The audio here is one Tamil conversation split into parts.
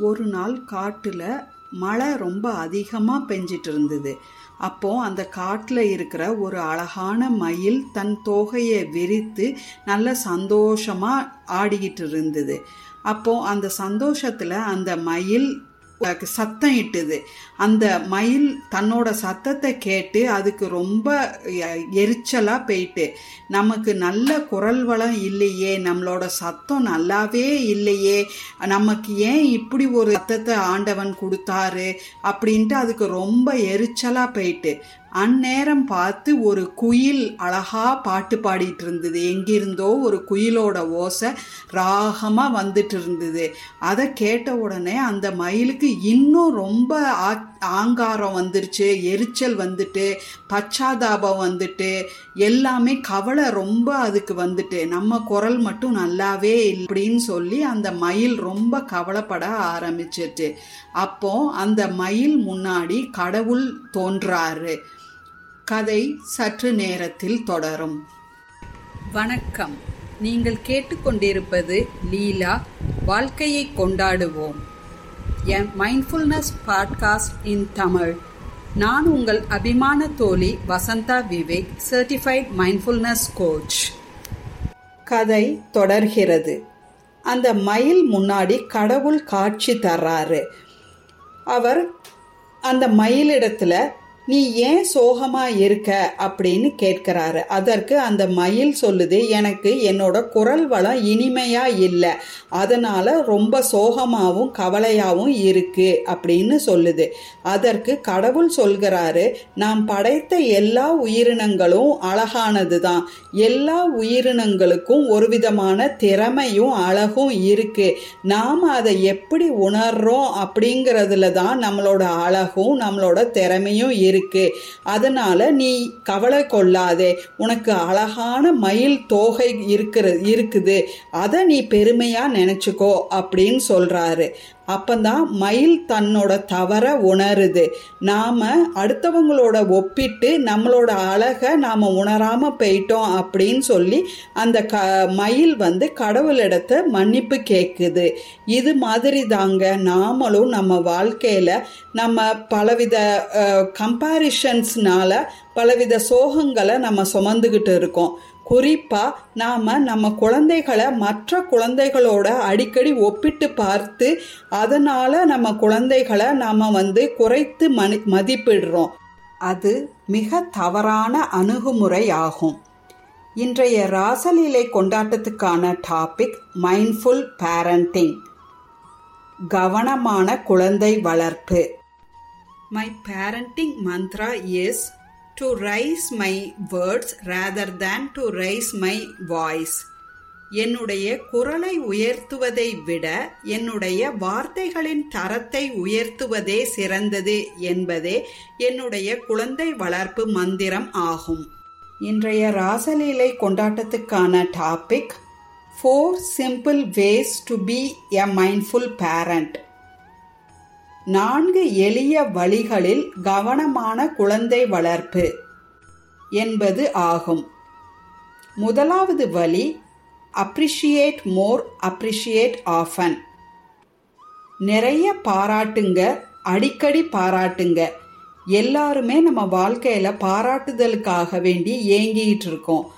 ஒரு நாள் காட்டில் மழை ரொம்ப அதிகமாக பெஞ்சிட்டு இருந்தது அப்போ அந்த காட்டில் இருக்கிற ஒரு அழகான மயில் தன் தோகையை விரித்து நல்ல சந்தோஷமாக ஆடிக்கிட்டு இருந்தது அப்போ அந்த சந்தோஷத்தில் அந்த மயில் சத்தம் இட்டுது. அந்த மயில் தன்னோட சத்தத்தை கேட்டு அதுக்கு ரொம்ப எரிச்சலாக போயிட்டு நமக்கு நல்ல குரல் வளம் இல்லையே நம்மளோட சத்தம் நல்லாவே இல்லையே நமக்கு ஏன் இப்படி ஒரு சத்தத்தை ஆண்டவன் கொடுத்தாரு? அப்படின்ட்டு அதுக்கு ரொம்ப எரிச்சலாக போயிட்டு அந்நேரம் பார்த்து ஒரு குயில் அழகா பாட்டு பாடிட்டு இருந்தது எங்கிருந்தோ ஒரு குயிலோட ஓசை ராகமா வந்துட்டு இருந்தது அதை கேட்ட உடனே அந்த மயிலுக்கு இன்னும் ரொம்ப ஆங்காரம் வந்துருச்சு எரிச்சல் வந்துட்டு பச்சாதாபம் வந்துட்டு எல்லாமே கவலை ரொம்ப அதுக்கு வந்துட்டு நம்ம குரல் மட்டும் நல்லாவே இப்படின்னு சொல்லி அந்த மயில் ரொம்ப கவலைப்பட ஆரம்பிச்சிட்டு. அப்போ அந்த மயில் முன்னாடி கடவுள் தோன்றாரு. கதை சற்று நேரத்தில் தொடரும். வணக்கம். நீங்கள் கேட்டுக்கொண்டிருப்பது லீலா வாழ்க்கையை கொண்டாடுவோம். என் மைண்ட்ஃபுல்னஸ் பாட்காஸ்ட் இன் தமிழ். நான் உங்கள் அபிமான தோழி Vasantha Vivek certified mindfulness coach கதை தொடர்கிறது. அந்த மயில் முன்னாடி கடவுள் காட்சி தர்றாரு. அவர் அந்த மயிலிடத்துல நீ ஏன் சோகமா இருக்க? அப்படின்னு கேட்கிறாரு. அதற்கு அந்த மயில் சொல்லுது எனக்கு என்னோட குரல் வளம் இனிமையா இல்லை. அதனால ரொம்ப சோகமாகவும் கவலையாகவும் இருக்கு அப்படின்னு சொல்லுது. அதற்கு கடவுள் சொல்கிறாரு நாம் படைத்த எல்லா உயிரினங்களும் அழகானது தான் எல்லா உயிரினங்களுக்கும் ஒரு விதமான திறமையும் அழகும் இருக்கு. நாம் அதை எப்படி உணர்றோம் அப்படிங்கிறதுல தான் நம்மளோட அழகும் நம்மளோட திறமையும் இருக்கு இருக்கு. அதனால நீ கவலை கொள்ளாதே. உனக்கு அழகான மயில் தோகை இருக்கிற இருக்குது. அதை நீ பெருமையா நினைச்சுக்கோ அப்படின்னு சொல்றாரு. அப்பந்தான் மயில் தன்னோட தவற உணருது. நாம அடுத்தவங்களோட ஒப்பிட்டு நம்மளோட அழகை நாம உணராம போயிட்டோம் அப்படின்னு சொல்லி அந்த க மயில் வந்து கடவுளிடத்த மன்னிப்பு கேட்குது இது மாதிரி தாங்க நாமளும் நம்ம வாழ்க்கையில நம்ம பலவித கம்பாரிஷன்ஸ்னால பலவித சோகங்களை நம்ம சுமந்துக்கிட்டு இருக்கோம். குறிப்பா நாம நம்ம குழந்தைகளை மற்ற குழந்தைகளோட அடிக்கடி ஒப்பிட்டு பார்த்து அதனால நம்ம குழந்தைகளை நாம வந்து குறைத்து மனி மதிப்பிடுறோம். அது மிக தவறான அணுகுமுறை ஆகும் இன்றைய ராசலீலை கொண்டாட்டத்துக்கான டாபிக் மைண்ட்ஃபுல் பேரண்டிங் கவனமான குழந்தை வளர்ப்பு. My parenting mantra is to raise my words rather than to raise my voice. என்னுடைய குரலை உயர்த்துவதை விட என்னுடைய வார்த்தைகளின் தரத்தை உயர்த்துவதே சிறந்தது என்பதே என்னுடைய குழந்தை வளர்ப்பு மந்திரம் ஆகும். இன்றைய ராசலீலை கொண்டாட்டத்துக்கான topic four simple ways to be a mindful parent நான்கு எளிய வழிகளில் கவனமான குழந்தை வளர்ப்பு என்பது ஆகும். முதலாவது வழி அப்ரிஷியேட் மோர் அப்ரிஷியேட் ஆஃபன் நிறைய பாராட்டுங்க அடிக்கடி பாராட்டுங்க. எல்லாருமே நம்ம வாழ்க்கையில பாராட்டுதலுக்காக வேண்டி ஏங்கிட்டு இருக்கோம்.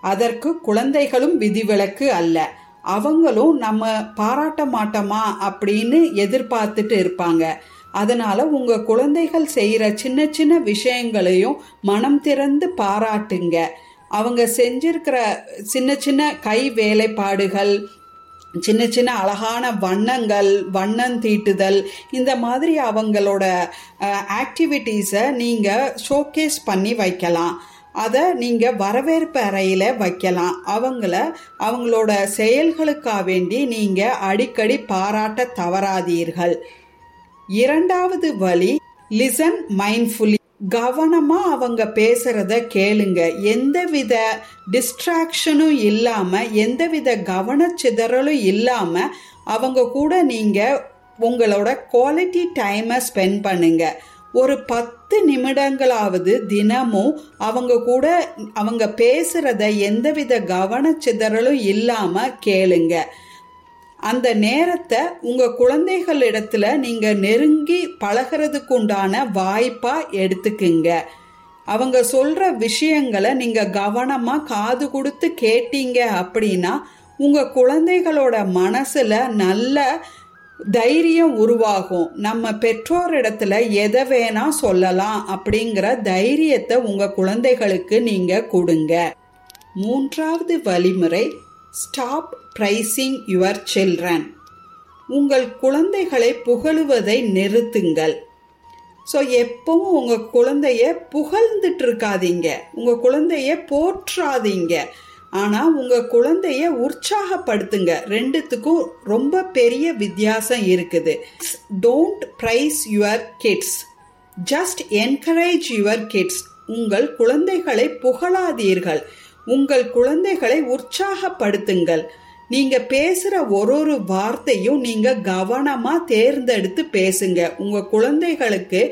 அதற்கு குழந்தைகளும் விதிவிலக்கு அல்ல. அவங்களும் நம்ம பாராட்ட மாட்டோமா அப்படின்னு எதிர்பார்த்துட்டு இருப்பாங்க. அதனால உங்க குழந்தைகள் செய்யற சின்ன சின்ன விஷயங்களையும் மனம் திறந்து பாராட்டுங்க. அவங்க செஞ்சிருக்கிற சின்ன சின்ன கை வேலைப்பாடுகள் சின்ன சின்ன அழகான வண்ணங்கள் வண்ணம் தீட்டுதல் இந்த மாதிரி அவங்களோட ஆக்டிவிட்டீஸை நீங்கள் ஷோகேஸ் பண்ணி வைக்கலாம். அதை நீங்கள் வரவேற்பு அறையில் வைக்கலாம். அவங்கள அவங்களோட செயல்களுக்காக வேண்டி நீங்கள் அடிக்கடி பாராட்ட தவறாதீர்கள். இரண்டாவது வழி லிசன் மைண்ட்ஃபுல்லி கவனமாக அவங்க பேசுகிறத கேளுங்க. எந்தவித டிஸ்ட்ராக்ஷனும் இல்லாமல் எந்தவித கவனச்சிதறலும் இல்லாமல் அவங்க கூட நீங்கள் உங்களோட குவாலிட்டி டைமை ஸ்பெண்ட் பண்ணுங்கள் ஒரு பத்து நிமிடங்களாவது தினமும் அவங்க கூட அவங்க பேசுறத எந்தவித கவனச்சிதறலும் இல்லாம கேளுங்க. அந்த நேரத்தை உங்க குழந்தைகளிடத்துல நீங்க நெருங்கி பழகிறதுக்கு உண்டான வாய்ப்பா எடுத்துக்குங்க. அவங்க சொல்ற விஷயங்களை நீங்க கவனமா காது கொடுத்து கேட்டீங்க அப்படின்னா உங்க குழந்தைகளோட மனசுல நல்ல தைரியம் உருவாகும். நம்ம பெற்றோரிடத்துல எதை வேணா சொல்லலாம் அப்படிங்கிற தைரியத்தை உங்க குழந்தைகளுக்கு நீங்க கொடுங்க. மூன்றாவது வழிமுறை ஸ்டாப் ப்ரைசிங் யுவர் சில்ட்ரன் உங்கள் குழந்தைகளை புகழுவதை நிறுத்துங்கள். ஸோ எப்பவும் உங்கள் குழந்தைய புகழ்ந்துட்டு இருக்காதீங்க. உங்கள் குழந்தைய போற்றாதீங்க. ஆனால் உங்கள் குழந்தைய உற்சாகப்படுத்துங்க. ரெண்டுத்துக்கும் ரொம்ப பெரிய வித்தியாசம் இருக்குது. Don't praise your kids just encourage your kids உங்கள் குழந்தைகளை புகழாதீர்கள். உங்கள் குழந்தைகளை உற்சாகப்படுத்துங்கள். நீங்க பேசுற ஒரு ஒரு வார்த்தையும் நீங்க கவனமா தேர்ந்தெடுத்து பேசுங்க. உங்க குழந்தைகளுக்கு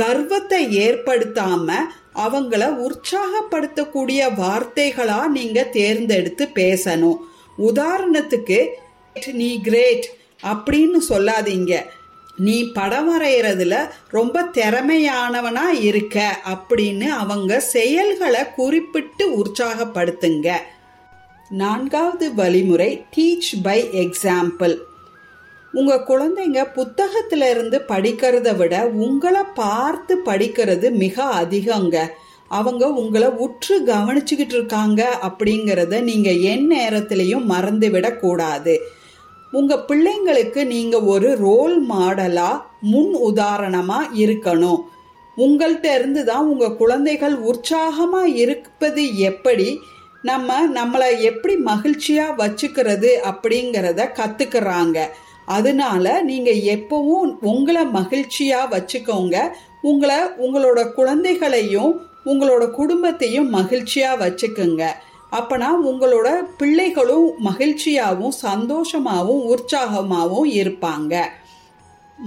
கர்வத்தை ஏற்படுத்தாம அவங்கள உற்சாகப்படுத்தக்கூடிய வார்த்தைகளா நீங்க தேர்ந்தெடுத்து பேசணும். உதாரணத்துக்கு நீ கிரேட் அப்படின்னு சொல்லாதீங்க. நீ படம் வரைகிறதுல ரொம்ப திறமையானவனா இருக்க அப்படின்னு அவங்க செயல்களை குறிப்பிட்டு உற்சாகப்படுத்துங்க. நான்காவது வழிமுறை டீச் பை எக்ஸாம்பிள் உங்க குழந்தைங்க புத்தகத்துல இருந்து படிக்கிறத விட உங்களை பார்த்து படிக்கிறது மிக அதிகங்க. அவங்க உங்களை உற்று கவனிச்சுக்கிட்டு இருக்காங்க அப்படிங்கிறத நீங்க என் நேரத்திலையும் மறந்து விடக்கூடாது உங்க பிள்ளைங்களுக்கு நீங்க ஒரு ரோல் மாடலா முன் உதாரணமா இருக்கணும். உங்கள்கிட்ட இருந்து தான் உங்க குழந்தைகள் உற்சாகமா இருப்பது எப்படி நம்ம நம்மளை எப்படி மகிழ்ச்சியா வச்சுக்கிறது அப்படிங்கிறத கத்துக்கிறாங்க. அதனால நீங்க எப்பவும் உங்களை மகிழ்ச்சியா வச்சுக்கோங்க. உங்களை உங்களோட குழந்தைகளையும் உங்களோட குடும்பத்தையும் மகிழ்ச்சியா வச்சுக்கோங்க. அப்பனா உங்களோட பிள்ளைகளும் மகிழ்ச்சியாகவும் சந்தோஷமாகவும் உற்சாகமாகவும் இருப்பாங்க.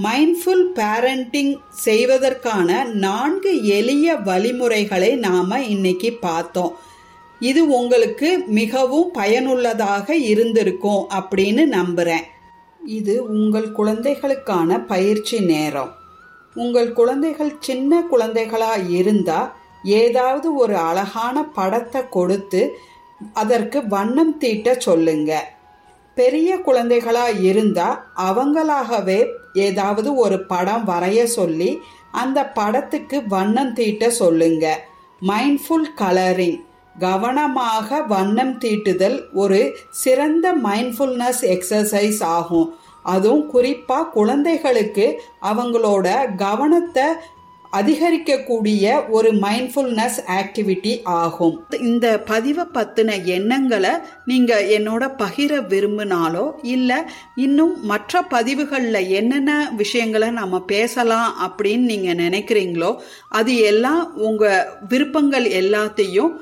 மைண்ட்ஃபுல் பேரண்டிங் செய்வதற்கான நான்கு எளிய வழிமுறைகளை நாம இன்னைக்கு பார்த்தோம். இது உங்களுக்கு மிகவும் பயனுள்ளதாக இருந்திருக்கும் அப்படின்னு நம்புறேன். இது உங்கள் குழந்தைகளுக்கான பயிற்சி நேரம். உங்கள் குழந்தைகள் சின்ன குழந்தைகளா இருந்தா ஏதாவது ஒரு அழகான படத்தை கொடுத்து அதற்கு வண்ணம் தீட்ட சொல்லுங்க. பெரிய குழந்தைகளா இருந்தா அவங்களாகவே ஏதாவது ஒரு படம் வரைய சொல்லி அந்த படத்துக்கு வண்ணம் தீட்ட சொல்லுங்க. மைண்ட்ஃபுல் கலரிங் கவனமாக வண்ணம் தீட்டுதல் ஒரு சிறந்த மைண்ட்ஃபுல்னஸ் எக்ஸசைஸ் ஆகும். அதுவும் குறிப்பாக குழந்தைகளுக்கு அவங்களோட கவனத்தை அதிகரிக்கக்கூடிய ஒரு மைண்ட்ஃபுல்னஸ் ஆக்டிவிட்டி ஆகும். இந்த பதிவை பற்றின எண்ணங்களை நீங்கள் என்னோட பகிர விரும்பினாலோ இல்லை இன்னும் மற்ற பதிவுகளில் என்னென்ன விஷயங்களை நம்ம பேசலாம் அப்படின்னு நீங்கள் நினைக்கிறீங்களோ அது எல்லாம் உங்கள் விருப்பங்கள் எல்லாத்தையும்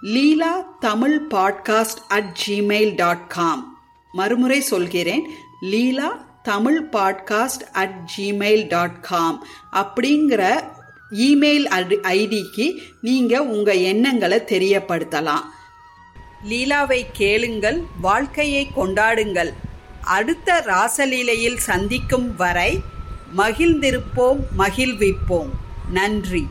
Leela Tamil podcast at Gmail dot com மறுமுறை சொல்கிறேன் Leela Tamil podcast at Gmail dot com அப்படிங்கிற இமெயில் ஐடிக்கு நீங்கள் உங்கள் எண்ணங்களை தெரியப்படுத்தலாம். லீலாவை கேளுங்கள் வாழ்க்கையை கொண்டாடுங்கள். அடுத்த ராசலீலையில் சந்திக்கும் வரை மகிழ்ந்திருப்போம் மகிழ்விப்போம். நன்றி.